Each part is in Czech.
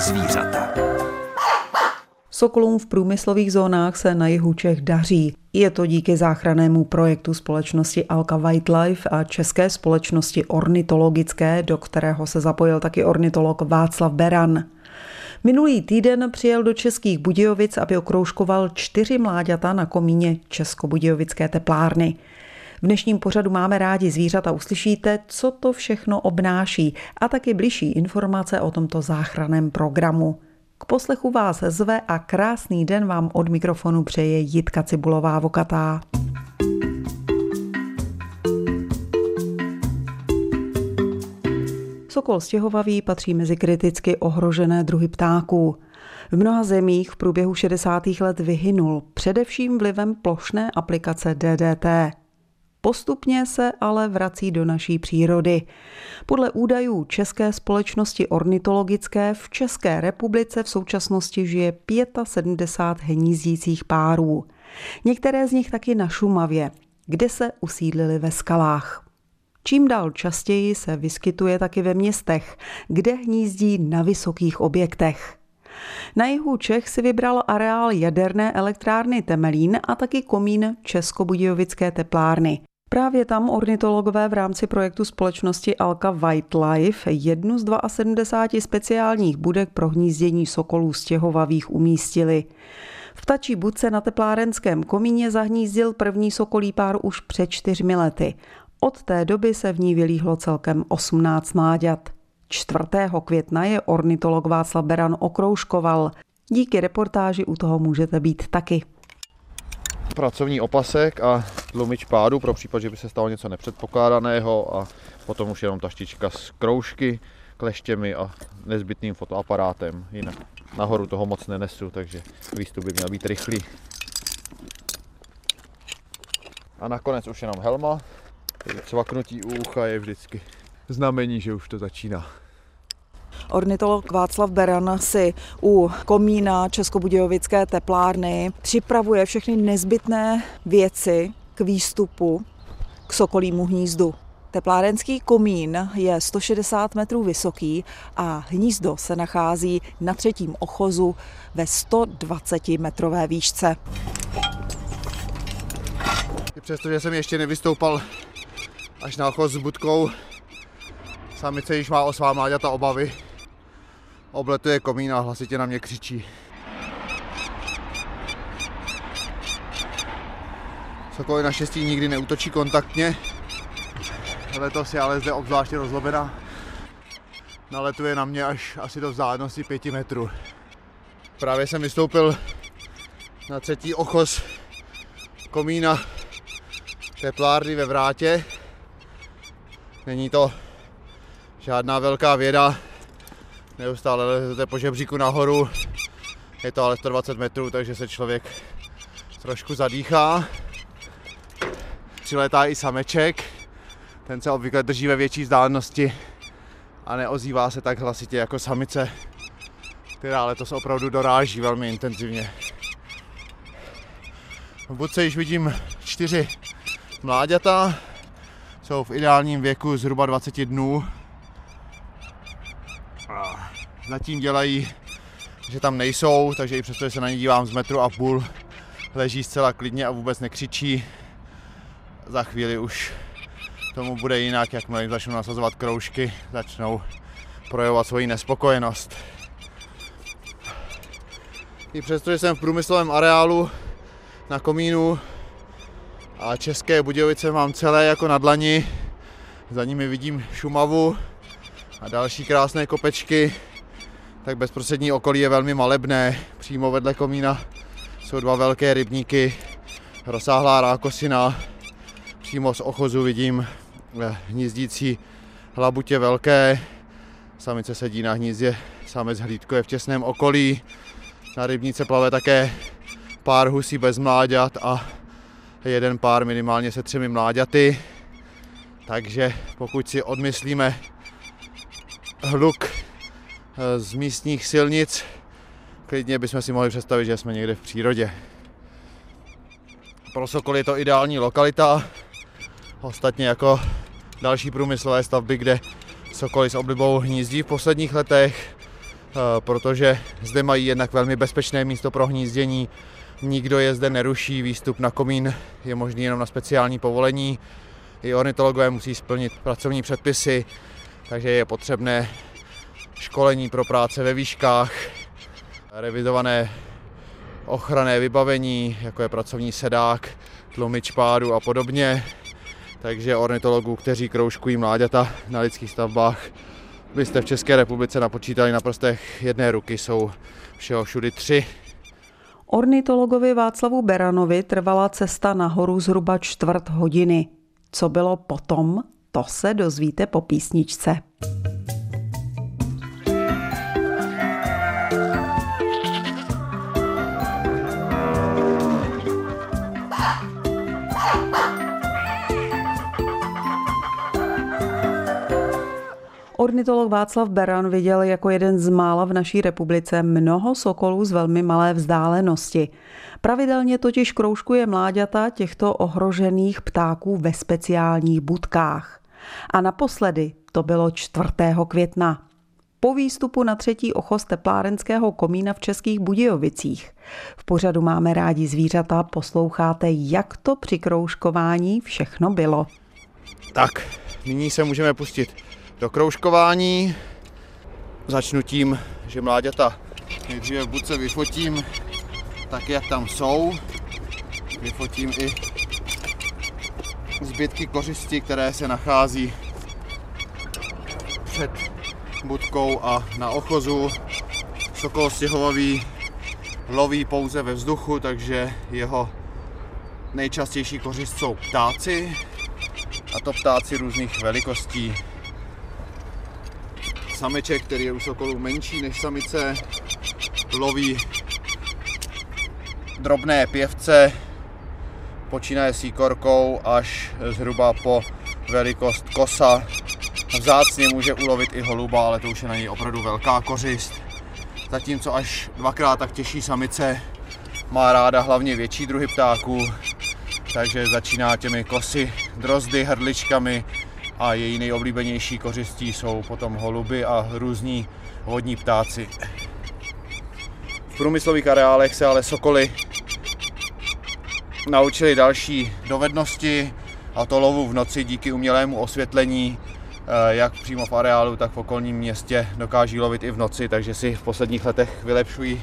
zvířata. Sokolům v průmyslových zónách se na jihu Čech daří. Je to díky záchrannému projektu společnosti Alka Wildlife a české společnosti ornitologické, do kterého se zapojil taky ornitolog Václav Beran. Minulý týden přijel do Českých Budějovic, aby okroužkoval čtyři mláďata na komíně Českobudějovické teplárny. V dnešním pořadu máme rádi zvířata, uslyšíte, co to všechno obnáší a taky bližší informace o tomto záchranném programu. K poslechu vás zve a krásný den vám od mikrofonu přeje Jitka Cibulová Vokatá. Sokol stěhovavý patří mezi kriticky ohrožené druhy ptáků. V mnoha zemích v průběhu 60. let vyhynul, především vlivem plošné aplikace DDT. Postupně se ale vrací do naší přírody. Podle údajů České společnosti ornitologické v České republice v současnosti žije 75 hnízdících párů. Některé z nich taky na Šumavě, kde se usídlili ve skalách. Čím dál častěji se vyskytuje taky ve městech, kde hnízdí na vysokých objektech. Na jihu Čech si vybral areál jaderné elektrárny Temelín a taky komín Českobudějovické teplárny. Právě tam ornitologové v rámci projektu společnosti Alka Wildlife jednu z 72 speciálních budek pro hnízdění sokolů stěhovavých umístili. V ptačí budce na teplárenském komíně zahnízdil první sokolí pár už před čtyřmi lety. Od té doby se v ní vylíhlo celkem 18 mláďat. 4. května je ornitolog Václav Beran okroužkoval. Díky reportáži u toho můžete být taky pracovní opasek a tlumič pádu pro případ, že by se stalo něco nepředpokládaného a potom už jenom taštička z kroužky, kleštěmi a nezbytným fotoaparátem. Jinak nahoru toho moc nenesu, takže výstup by měl být rychlý. A nakonec už jenom helma, cvaknutí u ucha je vždycky znamení, že už to začíná. Ornitolog Václav Beran si u komína Českobudějovické teplárny připravuje všechny nezbytné věci k výstupu k sokolímu hnízdu. Teplárenský komín je 160 metrů vysoký a hnízdo se nachází na třetím ochozu ve 120 metrové výšce. Přestože jsem ještě nevystoupal až na ochoz s budkou, samice již má o svá mláďata obavy, obletuje komín a hlasitě na mě křičí. Sokoly naštěstí nikdy neútočí kontaktně. Letos je ale zde obzvláště rozlobená. Naletuje na mě až asi do vzdálenosti 5 metrů. Právě jsem vystoupil na třetí ochos komína teplárny ve Vrátě. Není to žádná velká věda, neustále lezete po žebříku nahoru. Je to ale 120 metrů, takže se člověk trošku zadýchá. Přiletá i sameček, ten se obvykle drží ve větší vzdálenosti a neozývá se tak hlasitě jako samice, která letos opravdu doráží velmi intenzivně. V budce již vidím čtyři mláďata, jsou v ideálním věku zhruba 20 dnů, zatím dělají, že tam nejsou, takže i přesto, že se na ně dívám z metru a půl, leží zcela klidně a vůbec nekřičí. Za chvíli už tomu bude jinak, jakmile jim začnou nasazovat kroužky, začnou projevovat svoji nespokojenost. I přesto, že jsem v průmyslovém areálu na komínu a České Budějovice mám celé jako na dlani, za nimi vidím Šumavu a další krásné kopečky, tak bezprostřední okolí je velmi malebné. Přímo vedle komína jsou dva velké rybníky, rozsáhlá rákosina. Přímo z ochozu vidím eh, hnízdící hlabutě velké. Samice sedí na hnízdě, samec hlídko je v těsném okolí. Na rybníce plave také pár husí bez mláďat a jeden pár minimálně se třemi mláďaty. Takže pokud si odmyslíme hluk z místních silnic. Klidně bychom si mohli představit, že jsme někde v přírodě. Pro Sokol je to ideální lokalita, ostatně jako další průmyslové stavby, kde Sokoly s oblibou hnízdí v posledních letech. protože zde mají jednak velmi bezpečné místo pro hnízdění, nikdo je zde neruší, výstup na komín je možný jenom na speciální povolení, i ornitologové musí splnit pracovní předpisy, takže je potřebné školení pro práce ve výškách, revizované ochranné vybavení, jako je pracovní sedák, tlumič pádu a podobně. Takže ornitologů, kteří kroužkují mláďata na lidských stavbách, byste v České republice napočítali na prstech jedné ruky, jsou všeho všudy tři. Ornitologovi Václavu Beranovi trvala cesta nahoru zhruba čtvrt hodiny. Co bylo potom, to se dozvíte po písničce. Ornitolog Václav Beran viděl jako jeden z mála v naší republice mnoho sokolů z velmi malé vzdálenosti. Pravidelně totiž kroužkuje mláďata těchto ohrožených ptáků ve speciálních budkách. A naposledy to bylo 4. května. Po výstupu na třetí ochos teplárenského komína v Českých Budějovicích. V pořadu máme rádi zvířata, posloucháte, jak to při kroužkování všechno bylo. Tak, nyní se můžeme pustit do kroužkování. Začnu tím, že mláďata nejdříve v budce vyfotím tak, jak tam jsou. Vyfotím i zbytky kořisti, které se nachází před budkou a na ochozu. Sokol stěhovavý loví pouze ve vzduchu, takže jeho nejčastější kořist jsou ptáci, a to ptáci různých velikostí sameček, který je u sokolů menší než samice, loví drobné pěvce, počínaje síkorkou až zhruba po velikost kosa. Vzácně může ulovit i holuba, ale to už je na něj opravdu velká kořist. Zatímco až dvakrát tak těžší samice má ráda hlavně větší druhy ptáků, takže začíná těmi kosy, drozdy, hrdličkami, a její nejoblíbenější kořistí jsou potom holuby a různí vodní ptáci. V průmyslových areálech se ale sokoly naučili další dovednosti a to lovu v noci díky umělému osvětlení, jak přímo v areálu, tak v okolním městě dokáží lovit i v noci, takže si v posledních letech vylepšují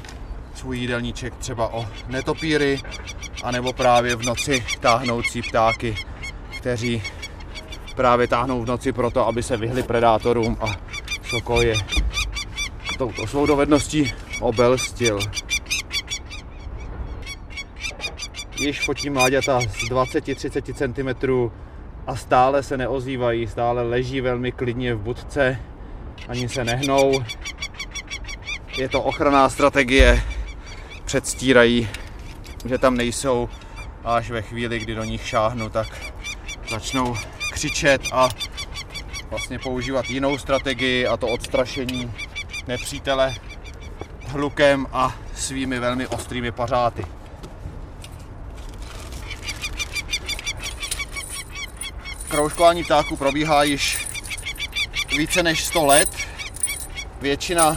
svůj jídelníček třeba o netopíry, anebo právě v noci táhnoucí ptáky, kteří právě táhnou v noci proto, aby se vyhli predátorům a sokol je touto svou dovedností obelstil. Již fotím mláďata z 20-30 cm a stále se neozývají, stále leží velmi klidně v budce, ani se nehnou. Je to ochranná strategie, předstírají, že tam nejsou a až ve chvíli, kdy do nich šáhnu, tak začnou křičet a vlastně používat jinou strategii a to odstrašení nepřítele hlukem a svými velmi ostrými pařáty. Kroužkování ptáků probíhá již více než 100 let. Většina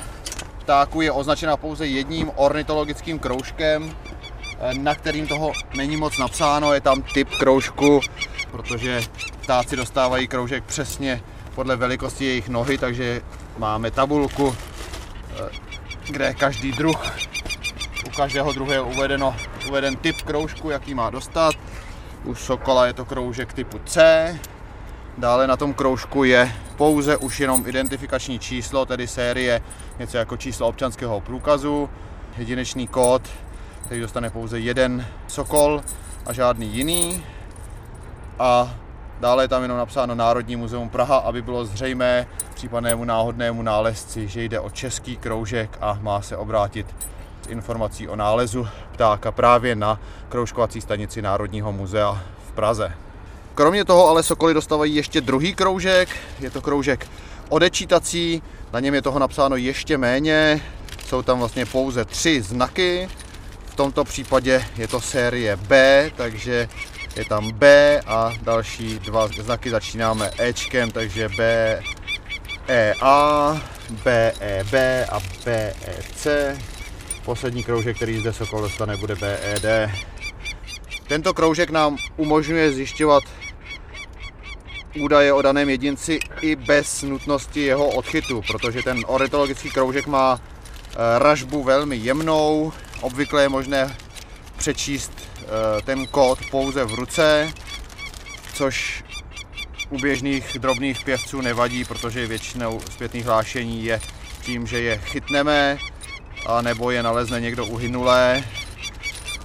ptáků je označena pouze jedním ornitologickým kroužkem, na kterým toho není moc napsáno, je tam typ kroužku, protože ptáci dostávají kroužek přesně podle velikosti jejich nohy, takže máme tabulku, eh, kde každý druh, u každého druhu je uvedeno, uveden typ kroužku, jaký má dostat. U sokola je to kroužek typu C, dále na tom kroužku je pouze už jenom identifikační číslo, tedy série, něco jako číslo občanského průkazu, jedinečný kód, který dostane pouze jeden sokol a žádný jiný. A Dále je tam jenom napsáno Národní muzeum Praha, aby bylo zřejmé případnému náhodnému nálezci, že jde o český kroužek a má se obrátit informací o nálezu ptáka právě na kroužkovací stanici Národního muzea v Praze. Kromě toho ale sokoly dostávají ještě druhý kroužek, je to kroužek odečítací, na něm je toho napsáno ještě méně, jsou tam vlastně pouze tři znaky, v tomto případě je to série B, takže je tam B a další dva znaky začínáme Ečkem, takže B, BEA, BEB a BEC. Poslední kroužek, který zde Sokol dostane, bude BED. Tento kroužek nám umožňuje zjišťovat údaje o daném jedinci i bez nutnosti jeho odchytu, protože ten ornitologický kroužek má eh, ražbu velmi jemnou, obvykle je možné přečíst eh, ten kód pouze v ruce, což u běžných drobných pěvců nevadí, protože většinou zpětných hlášení je tím, že je chytneme, a nebo je nalezne někdo uhynulé,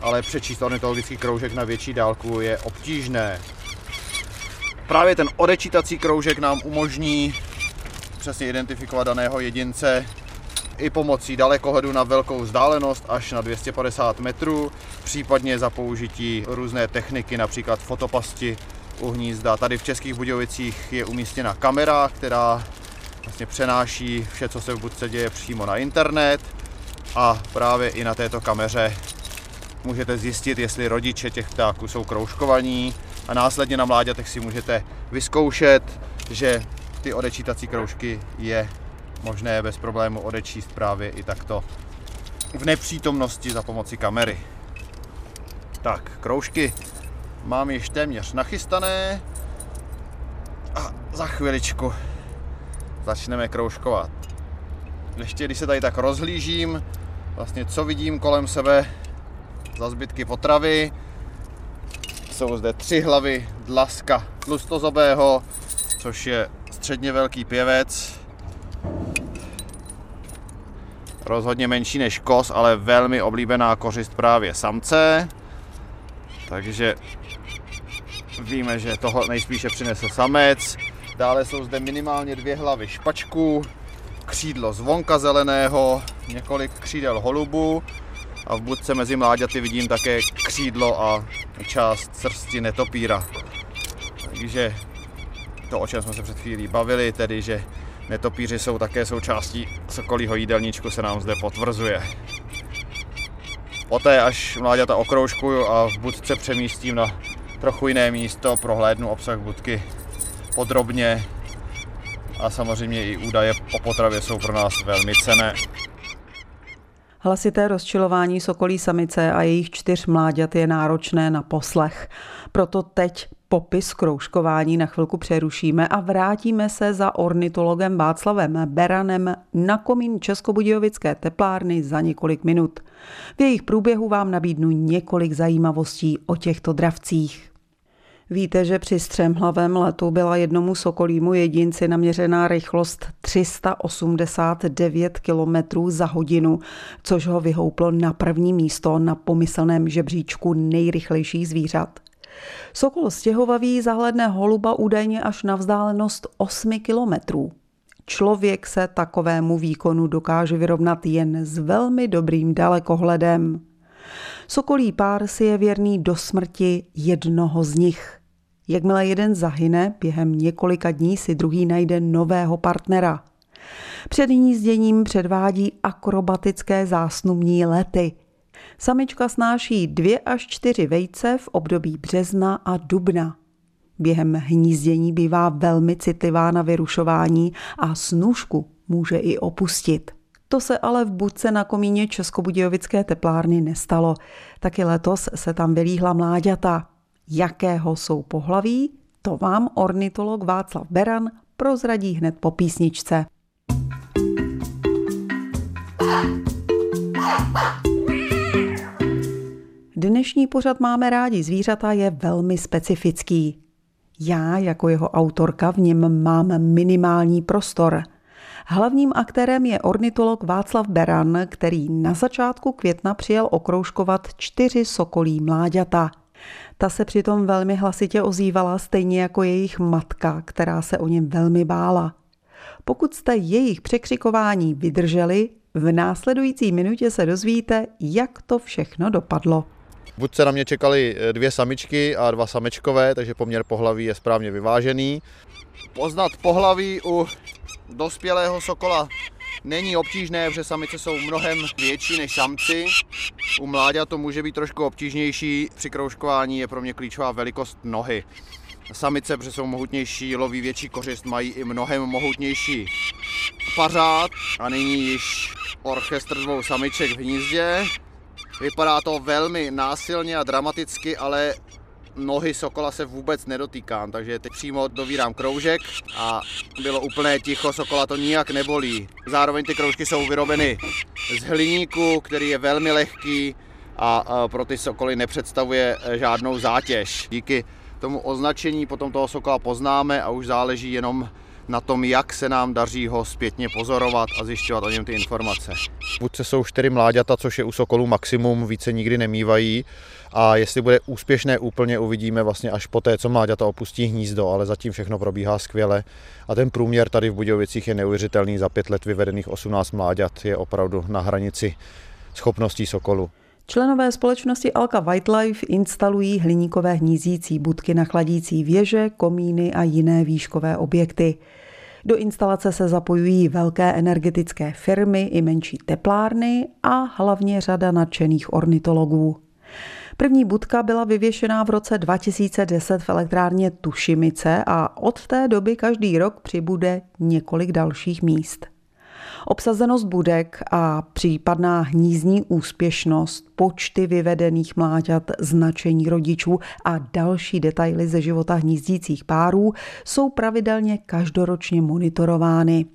ale přečíst ornitologický kroužek na větší dálku je obtížné. Právě ten odečítací kroužek nám umožní přesně identifikovat daného jedince i pomocí dalekohledu na velkou vzdálenost až na 250 metrů, případně za použití různé techniky, například fotopasti u hnízda. Tady v Českých Budějovicích je umístěna kamera, která vlastně přenáší vše, co se v budce děje přímo na internet a právě i na této kameře můžete zjistit, jestli rodiče těch ptáků jsou kroužkovaní a následně na mláďatech si můžete vyzkoušet, že ty odečítací kroužky je možné bez problému odečíst právě i takto v nepřítomnosti za pomoci kamery. Tak, kroužky mám již téměř nachystané a za chviličku začneme kroužkovat. Ještě když se tady tak rozhlížím, vlastně co vidím kolem sebe za zbytky potravy, jsou zde tři hlavy dlaska tlustozobého, což je středně velký pěvec. Rozhodně menší než kos, ale velmi oblíbená kořist právě samce. Takže víme, že toho nejspíše přinesl samec. Dále jsou zde minimálně dvě hlavy špačků, křídlo zvonka zeleného, několik křídel holubu a v budce mezi mláďaty vidím také křídlo a část srsti netopíra. Takže to, o čem jsme se před chvílí bavili, tedy že netopíři jsou také součástí sokolího jídelníčku, se nám zde potvrzuje. Poté, až mláďata okroužkuju a v budce přemístím na trochu jiné místo, prohlédnu obsah budky podrobně a samozřejmě i údaje o potravě jsou pro nás velmi cené. Hlasité rozčilování sokolí samice a jejich čtyř mláďat je náročné na poslech. Proto teď popis kroužkování na chvilku přerušíme a vrátíme se za ornitologem Václavem Beranem na komín Českobudějovické teplárny za několik minut. V jejich průběhu vám nabídnu několik zajímavostí o těchto dravcích. Víte, že při střemhlavém letu byla jednomu sokolímu jedinci naměřená rychlost 389 km za hodinu, což ho vyhouplo na první místo na pomyslném žebříčku nejrychlejších zvířat. Sokol stěhovavý zahledne holuba údajně až na vzdálenost 8 kilometrů. Člověk se takovému výkonu dokáže vyrovnat jen s velmi dobrým dalekohledem. Sokolí pár si je věrný do smrti jednoho z nich. Jakmile jeden zahyne, během několika dní si druhý najde nového partnera. Před hnízděním předvádí akrobatické zásnubní lety. Samička snáší dvě až čtyři vejce v období března a dubna. Během hnízdění bývá velmi citlivá na vyrušování a snůžku může i opustit. To se ale v budce na komíně Českobudějovické teplárny nestalo. Taky letos se tam vylíhla mláďata. Jakého jsou pohlaví, to vám ornitolog Václav Beran prozradí hned po písničce. Dnešní pořad Máme rádi zvířata je velmi specifický. Já jako jeho autorka v něm mám minimální prostor – Hlavním aktérem je ornitolog Václav Beran, který na začátku května přijel okroužkovat čtyři sokolí mláďata. Ta se přitom velmi hlasitě ozývala, stejně jako jejich matka, která se o něm velmi bála. Pokud jste jejich překřikování vydrželi, v následující minutě se dozvíte, jak to všechno dopadlo. Buď se na mě čekaly dvě samičky a dva samečkové, takže poměr pohlaví je správně vyvážený. Poznat pohlaví u dospělého sokola není obtížné, protože samice jsou mnohem větší než samci. U mláďat to může být trošku obtížnější. Při kroužkování je pro mě klíčová velikost nohy. samice, protože jsou mohutnější, loví větší kořist, mají i mnohem mohutnější pařád. A nyní již orchestr dvou samiček v hnízdě. Vypadá to velmi násilně a dramaticky, ale nohy sokola se vůbec nedotýkám, takže teď přímo dovírám kroužek a bylo úplné ticho, sokola to nijak nebolí. Zároveň ty kroužky jsou vyrobeny z hliníku, který je velmi lehký a pro ty sokoly nepředstavuje žádnou zátěž. Díky tomu označení potom toho sokola poznáme a už záleží jenom na tom, jak se nám daří ho zpětně pozorovat a zjišťovat o něm ty informace. Vůdce jsou čtyři mláďata, což je u sokolů maximum, více nikdy nemývají a jestli bude úspěšné úplně uvidíme vlastně až po té, co mláďata opustí hnízdo, ale zatím všechno probíhá skvěle a ten průměr tady v Budějovicích je neuvěřitelný, za pět let vyvedených 18 mláďat je opravdu na hranici schopností sokolu. Členové společnosti Alka Wildlife instalují hliníkové hnízící budky na chladící věže, komíny a jiné výškové objekty. Do instalace se zapojují velké energetické firmy i menší teplárny a hlavně řada nadšených ornitologů. První budka byla vyvěšená v roce 2010 v elektrárně Tušimice a od té doby každý rok přibude několik dalších míst. Obsazenost budek a případná hnízdní úspěšnost, počty vyvedených mláďat, značení rodičů a další detaily ze života hnízdících párů jsou pravidelně každoročně monitorovány.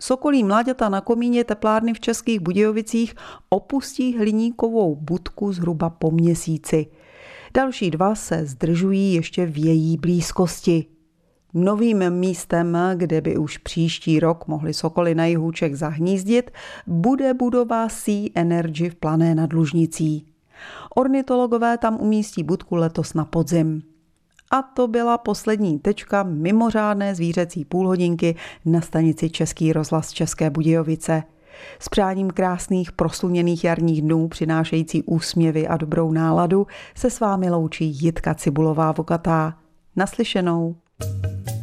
Sokolí mláďata na komíně teplárny v Českých Budějovicích opustí hliníkovou budku zhruba po měsíci. Další dva se zdržují ještě v její blízkosti. Novým místem, kde by už příští rok mohli sokoly na jihůček zahnízdit, bude budova Sea Energy v Plané nad Lužnicí. Ornitologové tam umístí budku letos na podzim. A to byla poslední tečka mimořádné zvířecí půlhodinky na stanici Český rozhlas České Budějovice. S přáním krásných prosluněných jarních dnů přinášející úsměvy a dobrou náladu se s vámi loučí Jitka Cibulová Vokatá. Naslyšenou. you